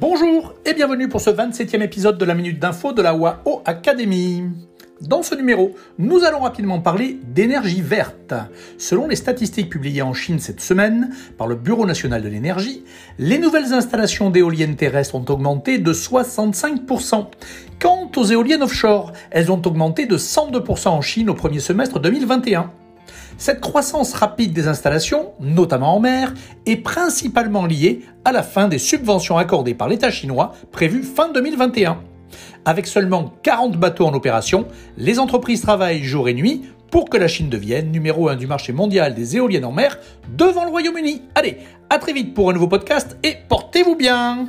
Bonjour et bienvenue pour ce 27e épisode de la Minute d'Info de la WAO Academy. Dans ce numéro, nous allons rapidement parler d'énergie verte. Selon les statistiques publiées en Chine cette semaine par le Bureau national de l'énergie, les nouvelles installations d'éoliennes terrestres ont augmenté de 65%. Quant aux éoliennes offshore, elles ont augmenté de 102% en Chine au premier semestre 2021. Cette croissance rapide des installations, notamment en mer, est principalement liée à la fin des subventions accordées par l'État chinois prévues fin 2021. Avec seulement 40 bateaux en opération, les entreprises travaillent jour et nuit pour que la Chine devienne numéro 1 du marché mondial des éoliennes en mer devant le Royaume-Uni. Allez, à très vite pour un nouveau podcast et portez-vous bien